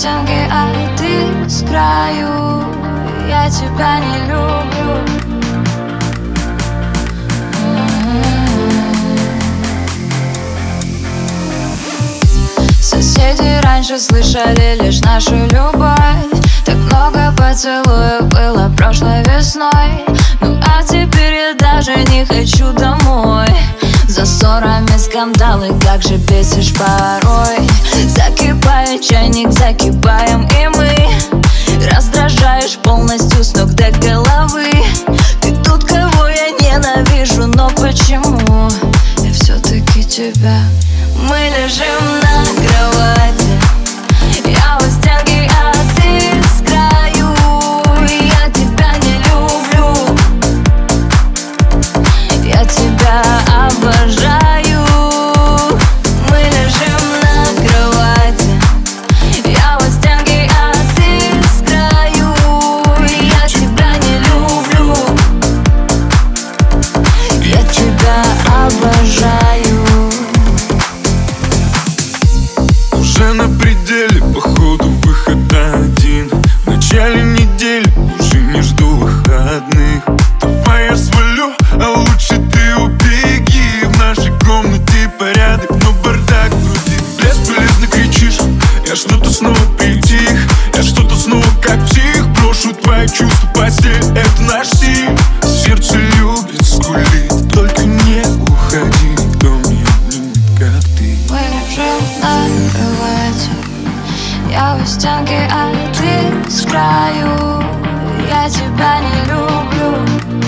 стенке, а ты с краю. Я тебя не люблю. Соседи раньше слышали лишь нашу любовь. Так много поцелуев было прошлой весной. Ну а теперь я даже не хочу домой За ссорами скандалы, как же бесишь порой? Закипает чайник, закипаем и мы. Раздражаешь полностью с ног до головы. Ты тут, кого я ненавижу, но почему? Я все-таки тебя. Мы лежим на кровати ты с краю. Я тебя не люблю